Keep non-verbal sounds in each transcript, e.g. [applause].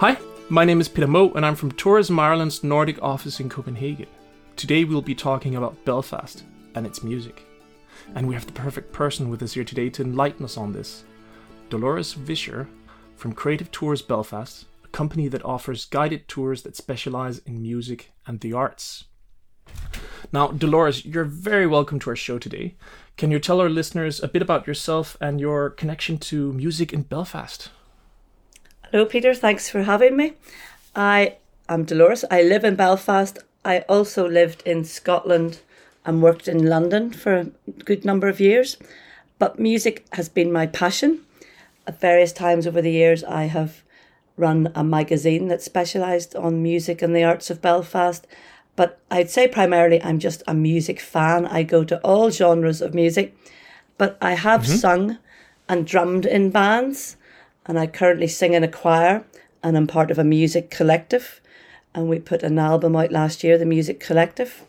Hi, my name is Peter Moe, and I'm from Tourism Ireland's Nordic office in Copenhagen. Today we'll be talking about Belfast and its music. And we have the perfect person with us here today to enlighten us on this. Dolores Vischer from Creative Tours Belfast, a company that offers guided tours that specialize in music and the arts. Now, Dolores, you're very welcome to our show today. Can you tell our listeners a bit about yourself and your connection to music in Belfast? Hello, Peter. Thanks for having me. I am Dolores. I live in Belfast. I also lived in Scotland and worked in London for a good number of years. But music has been my passion. At various times over the years, I have run a magazine that specialised on music and the arts of Belfast. But I'd say primarily I'm just a music fan. I go to all genres of music, but I have mm-hmm. sung and drummed in bands, and I currently sing in a choir, and I'm part of a music collective. And we put an album out last year, the Music Collective,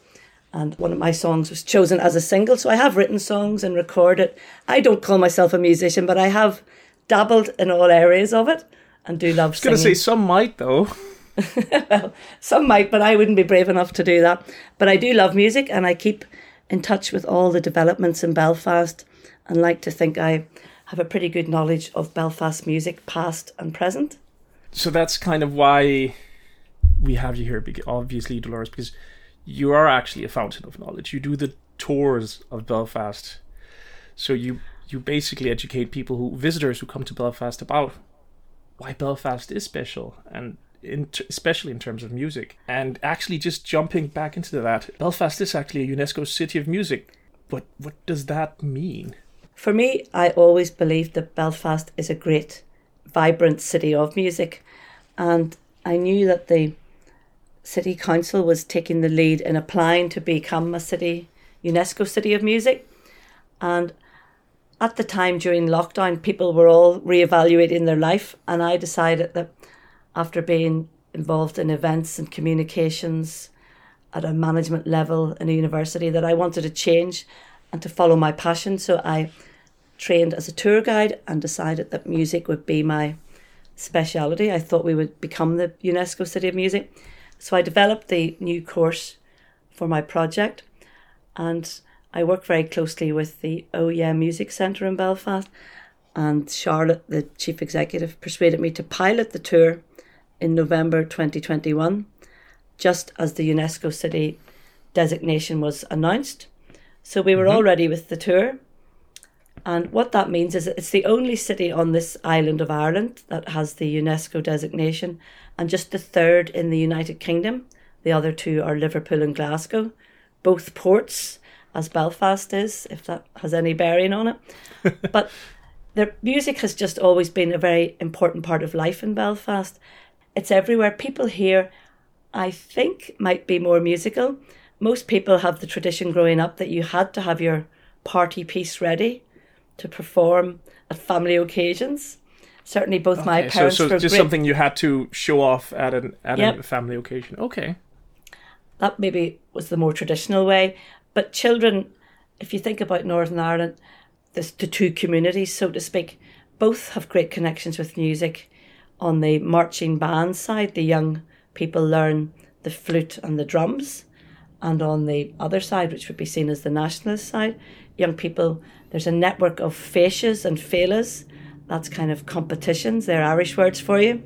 and one of my songs was chosen as a single. So I have written songs and recorded. I don't call myself a musician, but I have dabbled in all areas of it and do love I was going to say some might though. [laughs] well, some might, but I wouldn't be brave enough to do that. But I do love music and I keep in touch with all the developments in Belfast and like to think I have a pretty good knowledge of Belfast music, past and present. So that's kind of why we have you here, obviously, Dolores, because you are actually a fountain of knowledge. You do the tours of Belfast. So you you basically educate people who visitors who come to Belfast about why Belfast is special and in especially in terms of music. And actually, just jumping back into that, Belfast is actually a UNESCO City of Music. But what does that mean? For me, I always believed that Belfast is a great, vibrant city of music. And I knew that the City Council was taking the lead in applying to become a city, UNESCO City of Music. And at the time during lockdown, people were all reevaluating their life. And I decided that after being involved in events and communications at a management level in a university that I wanted to change and to follow my passion. So I trained as a tour guide and decided that music would be my speciality. I thought we would become the UNESCO City of Music. So I developed the new course for my project and I work very closely with the Oh Yeah Music Centre in Belfast and Charlotte, the chief executive, persuaded me to pilot the tour in November 2021, just as the UNESCO city designation was announced. So we were mm-hmm. all ready with the tour. And what that means is it's the only city on this island of Ireland that has the UNESCO designation, and just the third in the United Kingdom. The other two are Liverpool and Glasgow, both ports, as Belfast is, if that has any bearing on it. [laughs] but the music has just always been a very important part of life in Belfast. It's everywhere. People here, I think, might be more musical. Most people have the tradition growing up that you had to have your party piece ready to perform at family occasions. Certainly, both okay, my parents. So, so just great. something you had to show off at an at yep. a family occasion. Okay. That maybe was the more traditional way, but children, if you think about Northern Ireland, the, the two communities, so to speak, both have great connections with music on the marching band side, the young people learn the flute and the drums. And on the other side, which would be seen as the nationalist side, young people, there's a network of fascias and féiles. That's kind of competitions, they're Irish words for you.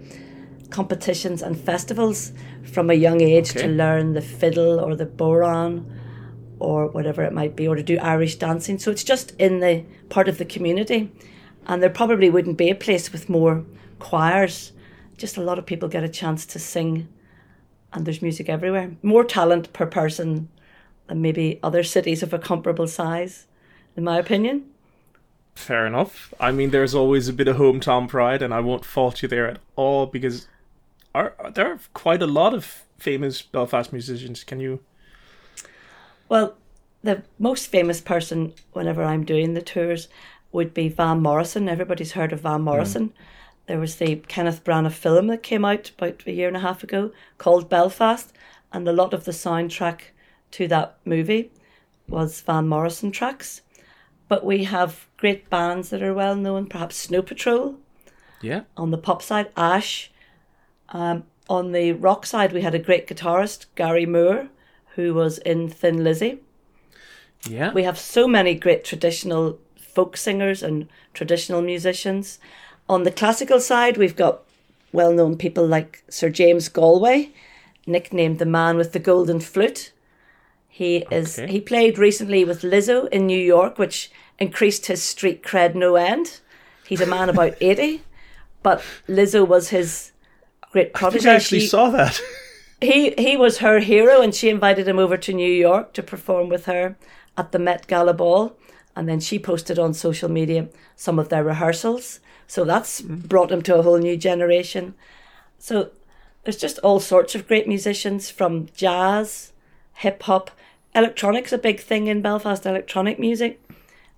Competitions and festivals from a young age okay. to learn the fiddle or the bodhrán or whatever it might be, or to do Irish dancing. So it's just in the part of the community. And there probably wouldn't be a place with more choirs. Just a lot of people get a chance to sing, and there's music everywhere. More talent per person than maybe other cities of a comparable size, in my opinion. Fair enough. I mean, there's always a bit of hometown pride, and I won't fault you there at all because are, there are quite a lot of famous Belfast musicians. Can you? Well, the most famous person, whenever I'm doing the tours, would be Van Morrison. Everybody's heard of Van hmm. Morrison. Mm. There was the Kenneth Branagh film that came out about a year and a half ago called Belfast, and a lot of the soundtrack to that movie was Van Morrison tracks. But we have great bands that are well known, perhaps Snow Patrol. Yeah. On the pop side, Ash, Um, on the rock side, we had a great guitarist, Gary Moore, who was in Thin Lizzy. Yeah. We have so many great traditional folk singers and traditional musicians. On the classical side, we've got well known people like Sir James Galway, nicknamed the man with the golden flute. He is Okay. he played recently with Lizzo in New York, which increased his street cred no end. He's a man about [laughs] eighty, but Lizzo was his great I protege. think I actually She- saw that. [laughs] he he was her hero and she invited him over to New York to perform with her at the Met Gala ball and then she posted on social media some of their rehearsals so that's mm-hmm. brought them to a whole new generation so there's just all sorts of great musicians from jazz hip hop electronic's a big thing in Belfast electronic music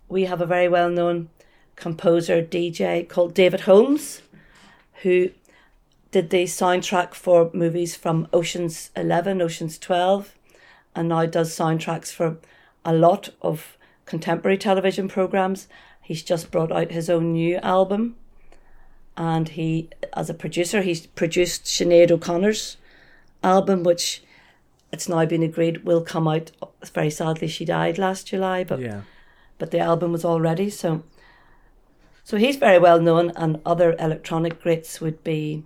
we have a very well known composer DJ called David Holmes who did the soundtrack for movies from Ocean's 11, Ocean's 12, and now does soundtracks for a lot of contemporary television programs. He's just brought out his own new album. And he, as a producer, he's produced Sinead O'Connor's album, which it's now been agreed will come out. Very sadly, she died last July, but Yeah. but the album was all ready. So, so he's very well known, and other electronic greats would be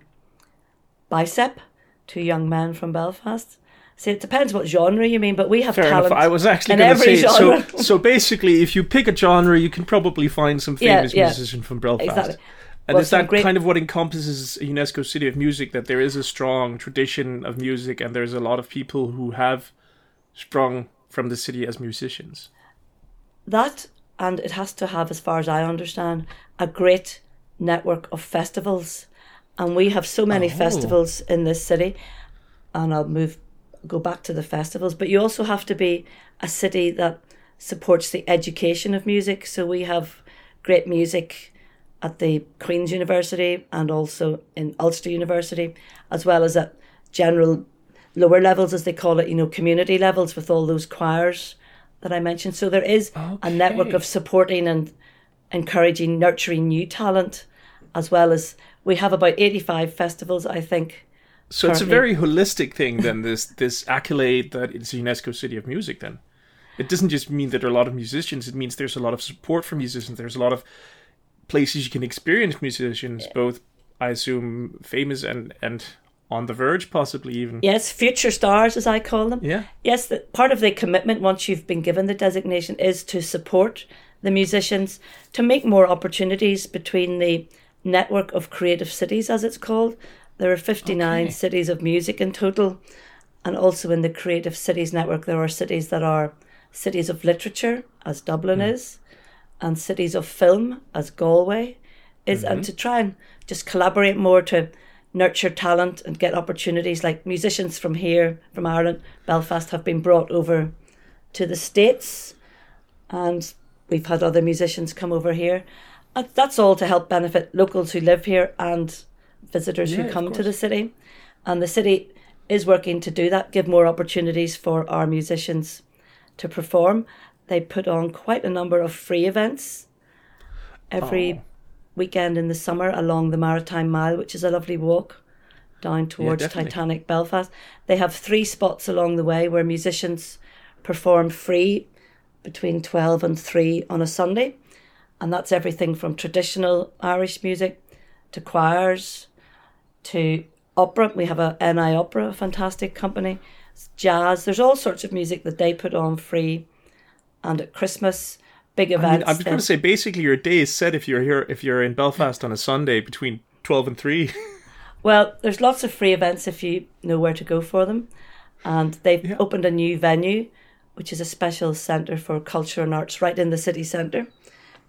Bicep, two young men from Belfast. See, it depends what genre you mean, but we have Fair talent. enough. I was actually in going to say so. genre. So basically, if you pick a genre, you can probably find some Yeah, famous yeah. musician from Belfast. Exactly. And Well, is that great- kind of what encompasses UNESCO City of Music? That there is a strong tradition of music, and there's a lot of people who have sprung from the city as musicians. that, and it has to have, as far as I understand, a great network of festivals. And we have so many Oh. festivals in this city. And I'll move, go back to the festivals. But you also have to be a city that supports the education of music. So we have great music at the Queen's University and also in Ulster University, as well as at general lower levels, as they call it, you know, community levels with all those choirs that I mentioned. So there is a network of supporting and encouraging, nurturing new talent, as well as we have about 85 festivals, I think. So it's a very holistic thing. Then this this accolade that it's a UNESCO City of Music. Then it doesn't just mean that there are a lot of musicians. It means there's a lot of support for musicians. There's a lot of places you can experience musicians, both I assume famous and and on the verge, possibly even. Yes, future stars, as I call them. Yeah. Yes, the, part of the commitment once you've been given the designation is to support the musicians, to make more opportunities between the network of creative cities, as it's called. There are 59 Okay. cities of music in total. And also in the Creative Cities Network, there are cities that are cities of literature, as Dublin hmm. is, and cities of film, as Galway is, and mm-hmm. to try and just collaborate more to nurture talent and get opportunities. Like musicians from here, from Ireland, Belfast, have been brought over to the States, and we've had other musicians come over here. And that's all to help benefit locals who live here and visitors Yeah, who come to the city. And the city is working to do that, give more opportunities for our musicians to perform. They put on quite a number of free events every Oh. weekend in the summer along the Maritime Mile, which is a lovely walk down towards definitely. Titanic Belfast. They have three spots along the way where musicians perform free between 12 and 3 on a Sunday. And that's everything from traditional Irish music to choirs to opera. We have a NI Opera, a fantastic company. Jazz. There's all sorts of music that they put on free. And at Christmas, big I events. I'm just going to say, basically, your day is set if you're here, if you're in Belfast on a Sunday between twelve and three. [laughs] Well, there's lots of free events if you know where to go for them. And they've Yeah. opened a new venue, which is a special centre for culture and arts right in the city centre.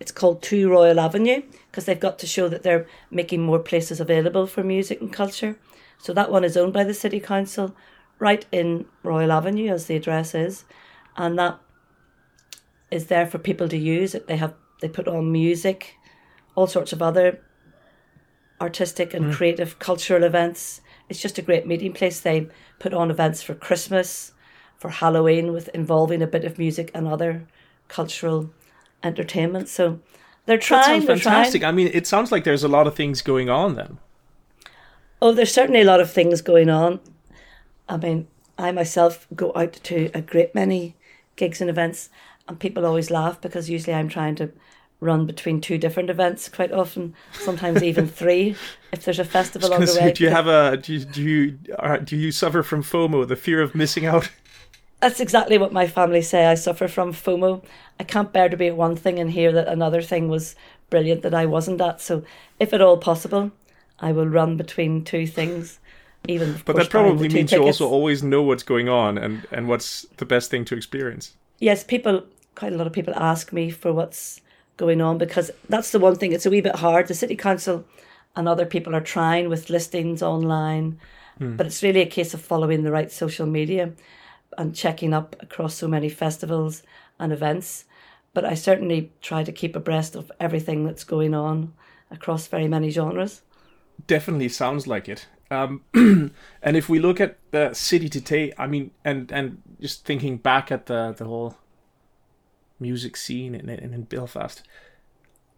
It's called Two Royal Avenue because they've got to show that they're making more places available for music and culture. So that one is owned by the City Council right in Royal Avenue, as the address is. And that is there for people to use. They have they put on music, all sorts of other artistic and mm. creative cultural events. It's just a great meeting place. They put on events for Christmas, for Halloween, with involving a bit of music and other cultural entertainment. So they're trying. That sounds fantastic. I mean, it sounds like there's a lot of things going on then. Oh, there's certainly a lot of things going on. I mean, I myself go out to a great many gigs and events, and people always laugh because usually I'm trying to run between two different events quite often, sometimes even [laughs] three if there's a festival on the way. Do you have a do you do you, are, do you suffer from FOMO, the fear of missing out? [laughs] That's exactly what my family say. I suffer from FOMO. I can't bear to be at one thing and hear that another thing was brilliant that I wasn't at. So, if at all possible, I will run between two things. Even but that probably means tickets. you also always know what's going on and and what's the best thing to experience. Yes, people. Quite a lot of people ask me for what's going on because that's the one thing. It's a wee bit hard. The city council and other people are trying with listings online, hmm. but it's really a case of following the right social media and checking up across so many festivals and events. But I certainly try to keep abreast of everything that's going on across very many genres. Definitely sounds like it. Um, [clears throat] and if we look at the city today, I mean, and and just thinking back at the the whole music scene in in, in Belfast,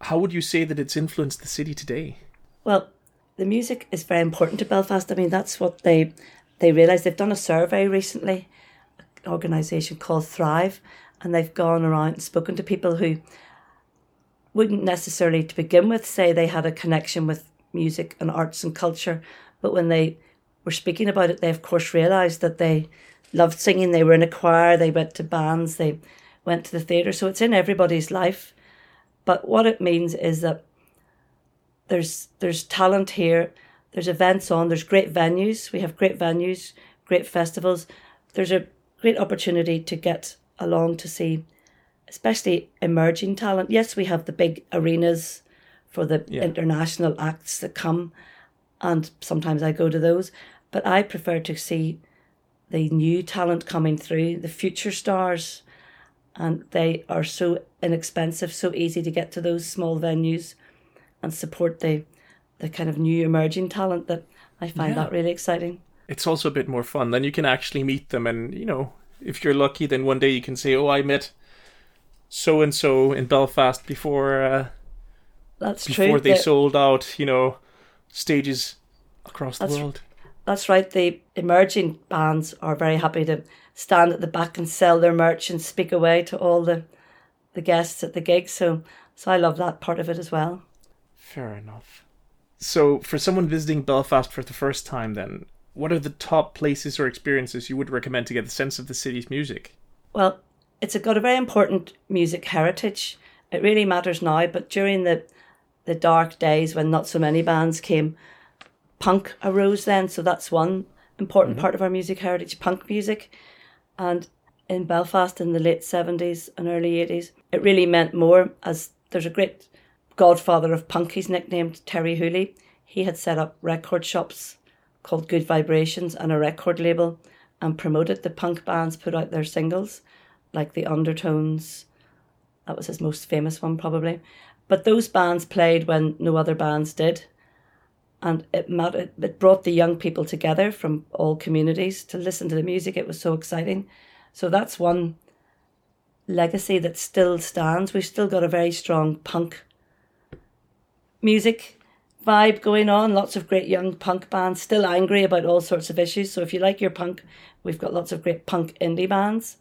how would you say that it's influenced the city today? Well, the music is very important to Belfast. I mean, that's what they they realise. They've done a survey recently, an organisation called Thrive, and they've gone around and spoken to people who wouldn't necessarily, to begin with, say they had a connection with music and arts and culture, but when they were speaking about it, they of course realised that they loved singing. They were in a choir. They went to bands. They went to the theatre. So it's in everybody's life. But what it means is that there's there's talent here. There's events on. There's great venues. We have great venues, great festivals. There's a great opportunity to get along to see, especially emerging talent. Yes, we have the big arenas for the yeah. international acts that come, and sometimes I go to those. But I prefer to see the new talent coming through, the future stars, and they are so inexpensive, so easy to get to those small venues and support the the kind of new emerging talent that I find yeah. that really exciting. It's also a bit more fun. Then you can actually meet them, and you know, if you're lucky, then one day you can say, "Oh, I met so and so in Belfast before." Uh, that's before true. they the, sold out, you know, stages across the world. That's right. The emerging bands are very happy to stand at the back and sell their merch and speak away to all the the guests at the gig. So, so I love that part of it as well. Fair enough. So, for someone visiting Belfast for the first time, then, what are the top places or experiences you would recommend to get a sense of the city's music? Well, it's got a very important music heritage. It really matters now, but during the the dark days when not so many bands came, punk arose then. So that's one important mm-hmm. part of our music heritage, punk music. And in Belfast in the late 70s and early 80s, it really meant more as there's a great godfather of punk, he's nicknamed Terri Hooley. He had set up record shops called Good Vibrations and a record label and promoted the punk bands, put out their singles, like the Undertones. That was his most famous one, probably. But those bands played when no other bands did. And it, it brought the young people together from all communities to listen to the music. It was so exciting. So that's one legacy that still stands. We've still got a very strong punk music vibe going on. Lots of great young punk bands, still angry about all sorts of issues. So if you like your punk, we've got lots of great punk indie bands.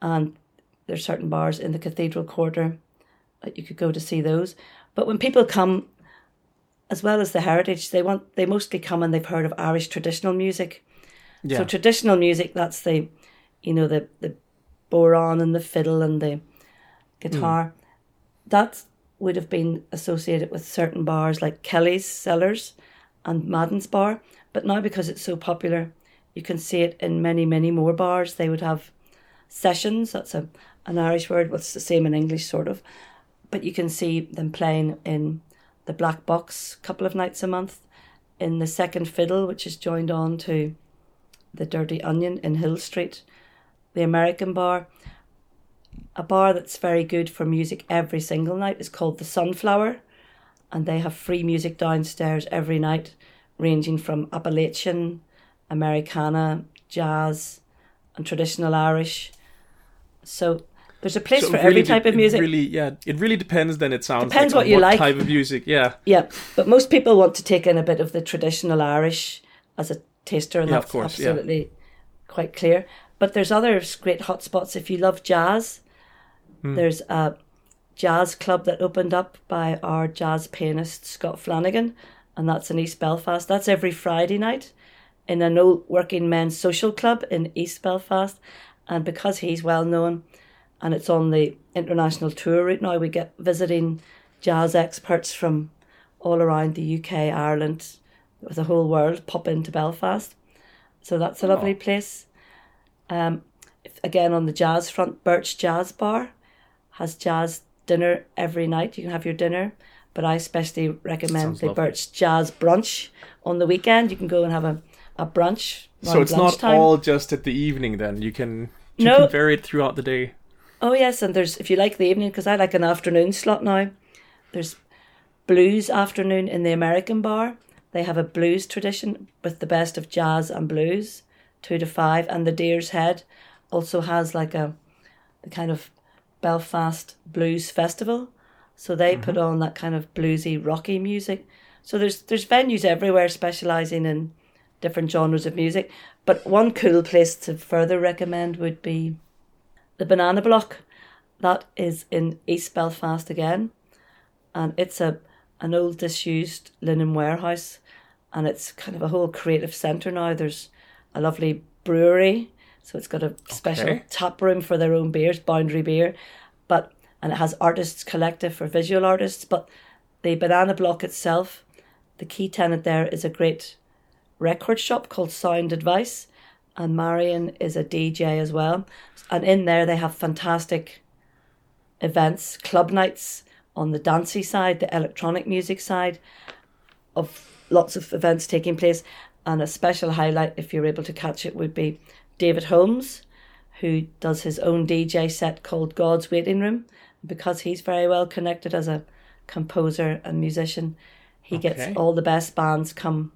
And there's certain bars in the Cathedral Quarter that you could go to see those. But when people come, as well as the heritage, they want they mostly come and they've heard of Irish traditional music. Yeah. So traditional music, that's the, you know, the the bodhrán and the fiddle and the guitar. Mm. That's would have been associated with certain bars like Kelly's Cellars and Madden's Bar. But now, because it's so popular, you can see it in many, many more bars. They would have sessions, that's a, an Irish word, but it's the same in English, sort of. But you can see them playing in the Black Box a couple of nights a month, in the Second Fiddle, which is joined on to the Dirty Onion in Hill Street, the American Bar a bar that's very good for music every single night is called the Sunflower, and they have free music downstairs every night, ranging from Appalachian, Americana, jazz, and traditional Irish. So There's a place So for really every type de- of music. It really, yeah, it really depends. Then it sounds Depends like, what you what like. type of music. Yeah, Yeah, but most people want to take in a bit of the traditional Irish as a taster, and Yeah, of that's course, yeah. absolutely quite clear. But there's other great hotspots if you love jazz. Hmm. There's a jazz club that opened up by our jazz pianist Scott Flanagan, and that's in East Belfast. That's every Friday night in an old working men's social club in East Belfast. And because he's well known, and it's on the international tour route now, we get visiting jazz experts from all around the UK, Ireland, the whole world pop into Belfast. So that's a lovely place. Um, again, on the jazz front, Bert's Jazz Bar has jazz dinner every night. You can have your dinner, but I especially recommend Sounds the lovely. Bert's Jazz Brunch on the weekend. You can go and have a, a brunch. so it's not all just at the evening. Then you can you No. can vary it throughout the day. Oh yes, and there's if you like the evening because I like an afternoon slot now. There's blues afternoon in the American bar. They have a blues tradition with the best of jazz and blues, two to five, and the Deer's Head also has like a the kind of Belfast Blues Festival. So they put mm-hmm. on that kind of bluesy, rocky music. So there's there's venues everywhere specialising in different genres of music. But one cool place to further recommend would be the Banana Block. That is in East Belfast again, and it's a an old disused linen warehouse, and it's kind of a whole creative centre now. There's a lovely brewery, so it's got a special Okay. tap room for their own beers, Boundary Beer, but and it has artists collective for visual artists. But the Banana Block itself, the key tenant there is a great record shop called Sound Advice, and Marion is a DJ as well. And in there, they have fantastic events, club nights on the dancey side, the electronic music side, of lots of events taking place. And a special highlight, if you're able to catch it, would be David Holmes, who does his own DJ set called God's Waiting Room. Because he's very well connected as a composer and musician, he Okay. gets all the best bands come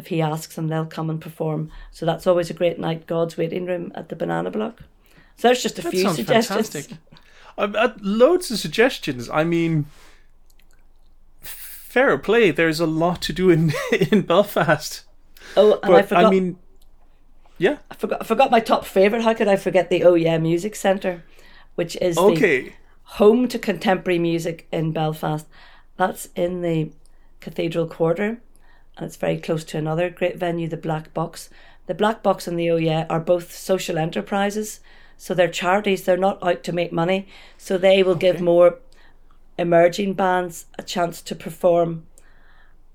if he asks them, they'll come and perform. So that's always a great night, God's Waiting Room at the Banana Block. So there's just a That few sounds suggestions. fantastic. I've had loads of suggestions. I mean, fair play. There's a lot to do in [laughs] in Belfast. Oh, and But I forgot, I, mean, yeah. I forgot, I forgot my top favourite. How could I forget the Oh Yeah Music Centre, which is the home to contemporary music in Belfast. That's in the Cathedral Quarter, and it's very close to another great venue, the Black Box. The Black Box and the Oh Yeah are both social enterprises, so they're charities. They're not out to make money, so they will give more emerging bands a chance to perform.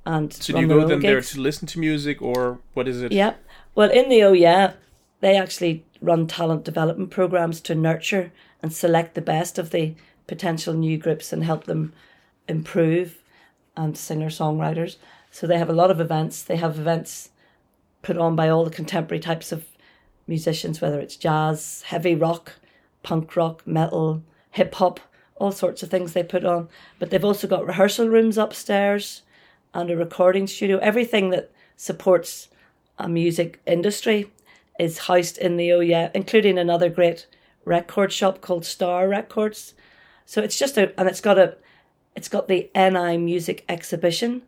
And So do you go then there to listen to music, or what is it? Yeah. Well, in the Oh Yeah, they actually run talent development programs to nurture and select the best of the potential new groups and help them improve and singer songwriters. So they have a lot of events. They have events put on by all the contemporary types of musicians, whether it's jazz, heavy rock, punk rock, metal, hip hop, all sorts of things they put on. But they've also got rehearsal rooms upstairs and a recording studio. Everything that supports a music industry is housed in the Yeah, including another great record shop called Star Records. So it's just a and it's got a it's got the NI music exhibition.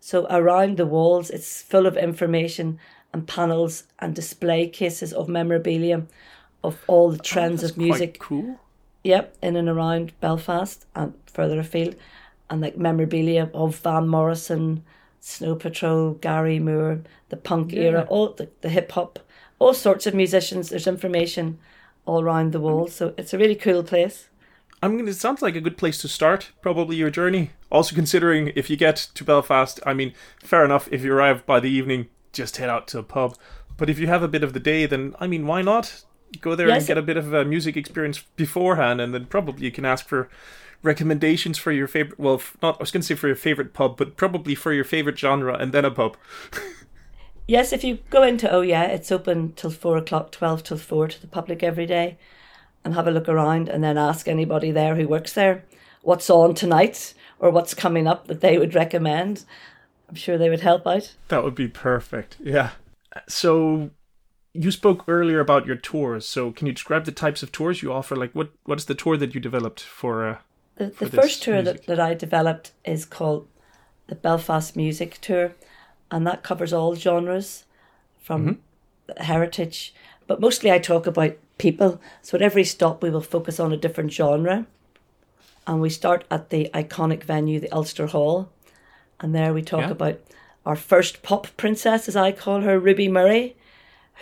So around the walls it's full of information and panels and display cases of memorabilia of all the trends Oh, of music. Cool. Yep, in and around Belfast and further afield, and like memorabilia of Van Morrison, Snow Patrol, Gary Moore, the punk Yeah. era, all the, the hip hop, all sorts of musicians. There's information all around the wall, mm. so it's a really cool place. I mean, it sounds like a good place to start, probably your journey. Also, considering if you get to Belfast, I mean, fair enough, if you arrive by the evening, just head out to a pub. But if you have a bit of the day, then, I mean, why not? Go there Yes. and get a bit of a music experience beforehand, and then probably you can ask for recommendations for your favorite. Well, not, I was going to say for your favorite pub, but probably for your favorite genre, and then a pub. [laughs] Yes, if you go into Oh Yeah, it's open till four o'clock, twelve till four to the public every day, and have a look around, and then ask anybody there who works there what's on tonight or what's coming up that they would recommend. I'm sure they would help out. That would be perfect. Yeah. So, you spoke earlier about your tours. So can you describe the types of tours you offer? Like what what is the tour that you developed for? Uh, the the for first tour that, music? that I developed is called the Belfast Music Tour, and that covers all genres from heritage, but mostly I talk about people. So at every stop, we will focus on a different genre. And we start at the iconic venue, the Ulster Hall. And there we talk Yeah. about our first pop princess, as I call her, Ruby Murray,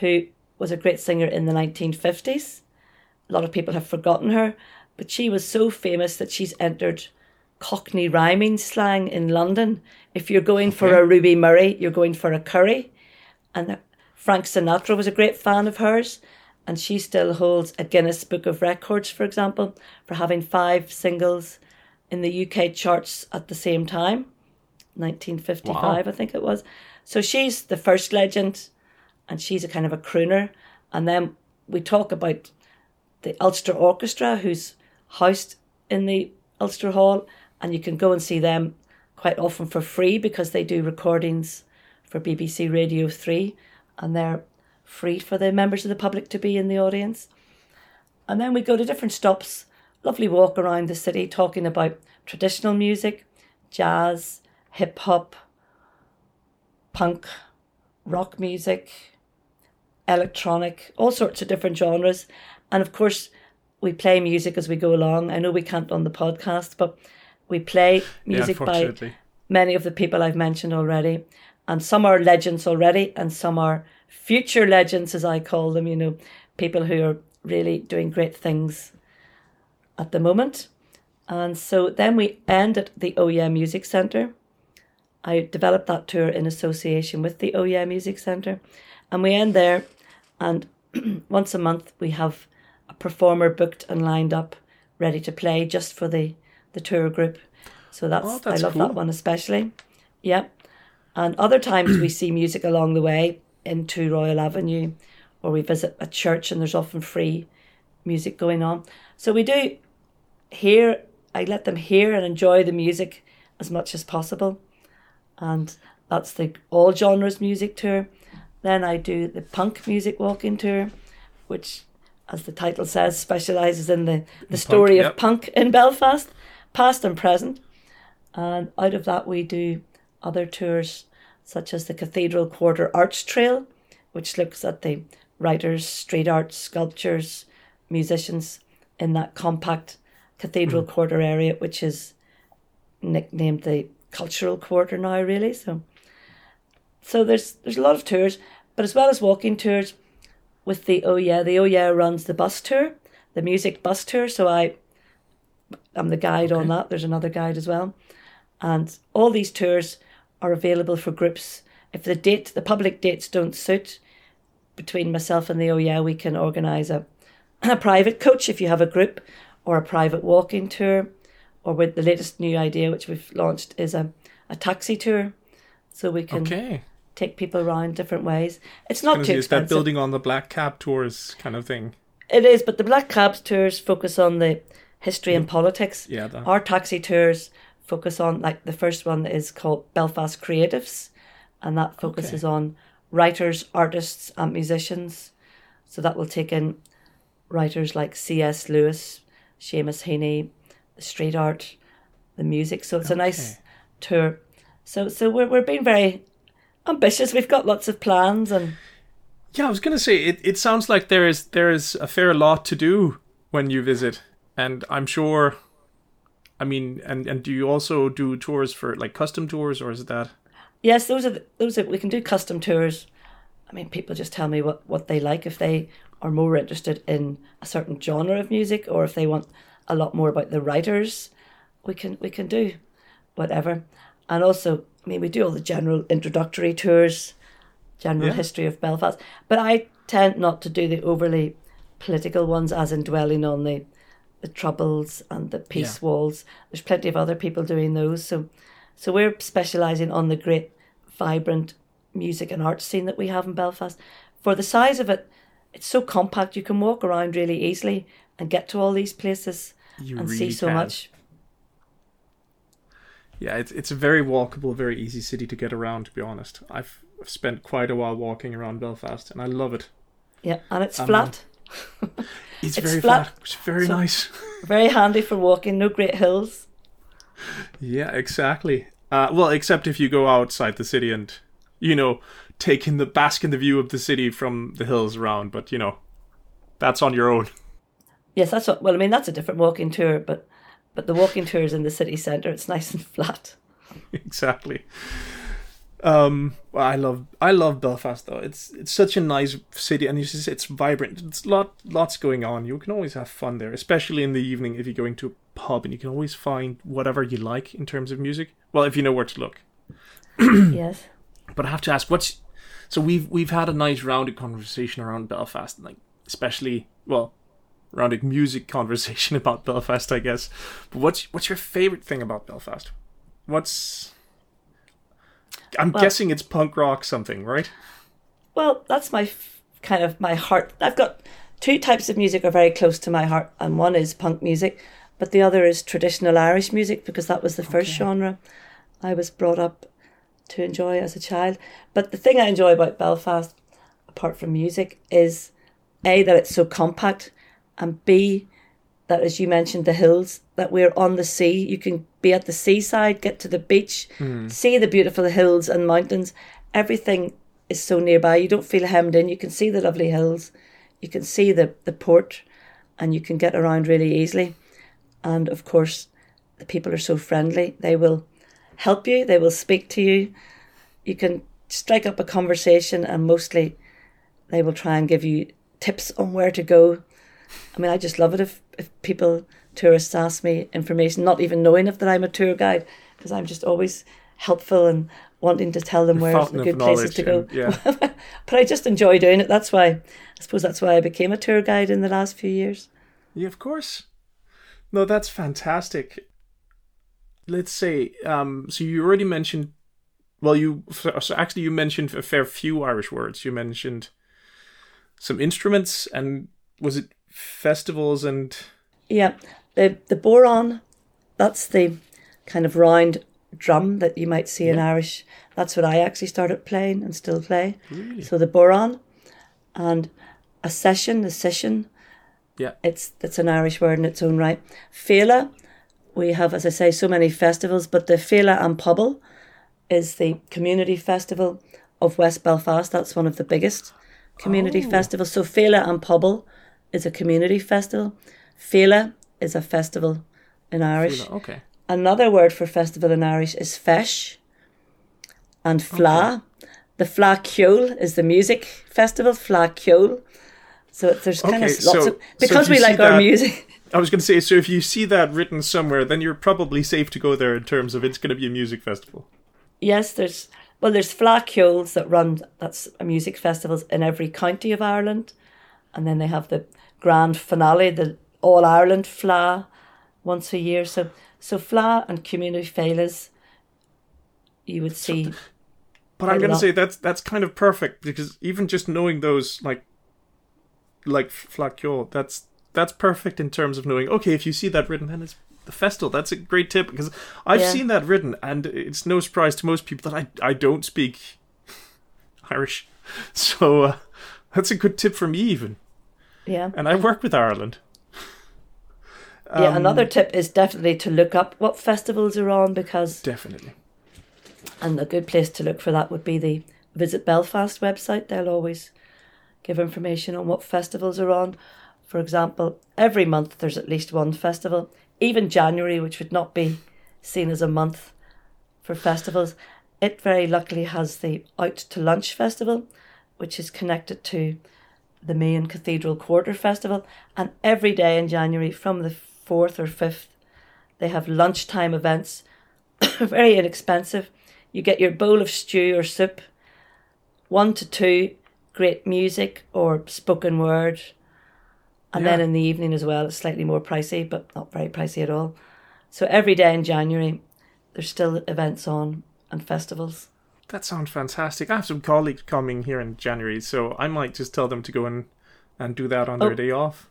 who was a great singer in the 1950s. A lot of people have forgotten her, but she was so famous that she's entered Cockney rhyming slang in London. If you're going for a Ruby Murray, you're going for a curry. And Frank Sinatra was a great fan of hers, and she still holds a Guinness Book of Records, for example, for having five singles in the UK charts at the same time. 1955, Wow. I think it was. So she's the first legend, and she's a kind of a crooner. And then we talk about the Ulster Orchestra, who's housed in the Ulster Hall, and you can go and see them quite often for free because they do recordings for BBC Radio 3, and they're free for the members of the public to be in the audience. And then we go to different stops, lovely walk around the city talking about traditional music, jazz, hip hop, punk, rock music, electronic, all sorts of different genres. And of course, we play music as we go along. I know we can't on the podcast, but we play music yeah, by many of the people I've mentioned already. And some are legends already, and some are future legends, as I call them, you know, people who are really doing great things at the moment. And so then we end at the Yeah Music Centre. I developed that tour in association with the Yeah Music Centre. And we end there, and [clears throat] once a month we have a performer booked and lined up, ready to play just for the, the tour group. So that's, Oh, that's I love cool. that one especially. Yeah. And other times we see music along the way into Royal Avenue, or we visit a church and there's often free music going on. So we do hear, I let them hear and enjoy the music as much as possible. And that's the all genres music tour. Then I do the punk music walking tour, which, as the title says, specialises in the, the story yep. of punk in Belfast, past and present. And out of that, we do other tours such as the Cathedral Quarter Arts Trail, which looks at the writers, street art, sculptures, musicians in that compact Cathedral hmm. Quarter area, which is nicknamed the Cultural Quarter now, really. So, so there's there's a lot of tours, but as well as walking tours, with the Oh Yeah, the Oh Yeah runs the bus tour, the music bus tour. So I, I'm the guide on that. There's another guide as well, and all these tours are available for groups. If the date, the public dates don't suit, between myself and the Oh Yeah, we can organise a, a private coach if you have a group, or a private walking tour, or with the latest new idea which we've launched is a, a taxi tour, so we can Okay. take people around different ways. It's not too is that building on the black cab tours kind of thing? It is, but the Black cab tours focus on the history and mm. politics. Yeah. That. Our taxi tours focus on like the first one is called Belfast Creatives, and that focuses on writers, artists, and musicians. So that will take in writers like C.S. Lewis, Seamus Heaney, the street art, the music. So it's a nice tour. So so we're we're being very ambitious. We've got lots of plans and Yeah, I was gonna say it. It sounds like there is there is a fair lot to do when you visit, and I'm sure. I mean, and and do you also do tours for like custom tours, or is that? Yes, those are the, those are we can do custom tours. I mean, people just tell me what what they like if they are more interested in a certain genre of music or if they want a lot more about the writers. We can we can do whatever, and also I mean we do all the general introductory tours, general Yeah. history of Belfast. But I tend not to do the overly political ones, as in dwelling on the the troubles and the peace walls. There's plenty of other people doing those. So so we're specialising on the great, vibrant music and art scene that we have in Belfast. For the size of it, it's so compact you can walk around really easily and get to all these places You and see really so can. much. Yeah, it's it's a very walkable, very easy city to get around. To be honest, I've I've spent quite a while walking around Belfast, and I love it. Yeah, and it's Um, flat. It's, It's very flat, flat. It's very so- nice. [laughs] Very handy for walking. No great hills. Yeah, exactly. Uh, well, except if you go outside the city and, you know, take in the bask in the view of the city from the hills around. But you know, that's on your own. Yes, that's what. Well, I mean, that's a different walking tour, but but the walking tour is in the city centre. It's nice and flat. [laughs] exactly. Um, well, I love I love Belfast though. It's it's such a nice city, and it's just, it's vibrant. It's lot lots going on. You can always have fun there, especially in the evening if you're going to a pub, and you can always find whatever you like in terms of music. Well, if you know where to look. [coughs] yes. But I have to ask, what's so we've we've had a nice rounded conversation around Belfast, like especially well, rounded music [laughs] conversation about Belfast, I guess. But what's what's your favorite thing about Belfast? What's I'm Well- guessing it's punk rock something, right? Well, that's my f- kind of my heart. I've got two types of music are very close to my heart, and one is punk music, but the other is traditional Irish music because that was the first Okay. genre I was brought up to enjoy as a child. But the thing I enjoy about Belfast, apart from music, is a that it's so compact, and b that as you mentioned the hills that we're on the sea. You can be at the seaside, get to the beach, hmm. see the beautiful hills and mountains. Everything is so nearby. You don't feel hemmed in. You can see the lovely hills, you can see the, the port, and you can get around really easily. And of course, the people are so friendly. They will help you, they will speak to you. You can strike up a conversation, and mostly they will try and give you tips on where to go. I mean, I just love it if, if people, tourists, ask me information, not even knowing if that I'm a tour guide, because I'm just always helpful and wanting to tell them where Fountain the good places to go. and- yeah. [laughs] but I just enjoy doing it. That's why, I suppose that's why I became a tour guide in the last few years. Yeah, of course. No, that's fantastic. Let's say, um, so you already mentioned, well, you so actually you mentioned a fair few Irish words. You mentioned some instruments, and was it festivals and Yeah, the the bodhrán, that's the kind of round drum that you might see in Irish. That's what I actually started playing and still play. really? So the bodhrán, and a session, the session. Yeah. It's it's an Irish word in its own right. Féile, we have, as I say, so many festivals, but the Féile an Phobail is the community festival of West Belfast. That's one of the biggest community Oh. festivals. So Féile an Phobail is a community festival. Féile is a festival in Irish. Okay. Another word for festival in Irish is feis and fleadh. The Fleadh Ceol is the music festival, Fleadh Ceol. So there's kind Okay, of lots so- of because you we like our that- music. [laughs] I was going to say, so if you see that written somewhere, then you're probably safe to go there in terms of it's going to be a music festival. Yes, there's well, there's Fleadh Ceols that run that's a music festivals in every county of Ireland, and then they have the grand finale, the All Ireland Fleadh, once a year. So so Fleadh and community féiles, you would see. But I'm going to say that's that's kind of perfect because even just knowing those like like Fleadh Ceol, that's that's perfect in terms of knowing. Okay, if you see that written, then it's the festival. That's a great tip because I've Yeah. seen that written, and it's no surprise to most people that I I don't speak [laughs] Irish, so uh, that's a good tip for me even. Yeah. And I work with Ireland. Yeah, Um, another tip is definitely to look up what festivals are on because Definitely. And a good place to look for that would be the Visit Belfast website. They'll always give information on what festivals are on. For example, every month there's at least one festival. Even January, which would not be seen as a month for festivals, it very luckily has the Out to Lunch Festival, which is connected to the main Cathedral Quarter Festival. And every day in January, from the 4th or 5th, they have lunchtime events, [coughs] very inexpensive. You get your bowl of stew or soup, one to two great music or spoken word. And then in the evening as well, it's slightly more pricey, but not very pricey at all. So every day in January, there's still events on and festivals. That sounds fantastic. I have some colleagues coming here in January, so I might just tell them to go and and do that on their Oh. day off.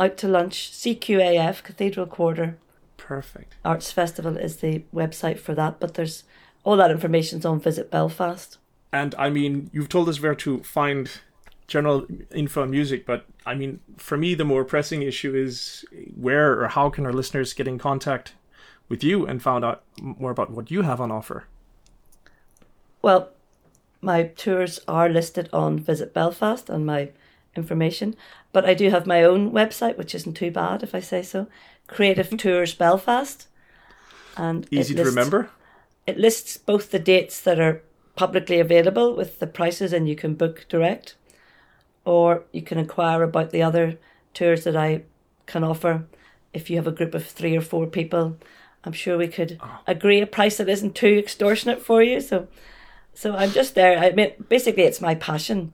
Out to lunch, CQAF, Cathedral Quarter Perfect. Arts Festival is the website for that, but there's all that information's on Visit Belfast. And I mean, you've told us where to find general info on music, but I mean, for me, the more pressing issue is where or how can our listeners get in contact with you and find out more about what you have on offer? Well, my tours are listed on Visit Belfast and my information, but I do have my own website, which isn't too bad if I say so. Creative mm-hmm. Tours Belfast, and easy to remember. It lists both the dates that are publicly available with the prices, and you can book direct, or you can inquire about the other tours that I can offer. If you have a group of three or four people, I'm sure we could oh. agree a price that isn't too extortionate for you. So, so I'm just there. I mean, basically, it's my passion.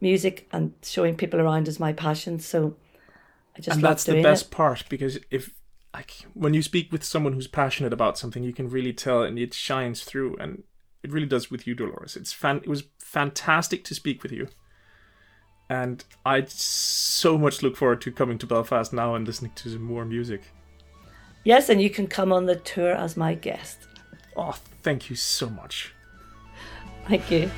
Music and showing people around is my passion. So, I just and that's the best it. part because if like when you speak with someone who's passionate about something, you can really tell, and it shines through, and it really does with you, Dolores. It's fan. It was fantastic to speak with you and I so much look forward to coming to Belfast now and listening to some more music. Yes, and you can come on the tour as my guest. Oh, thank you so much. Thank you.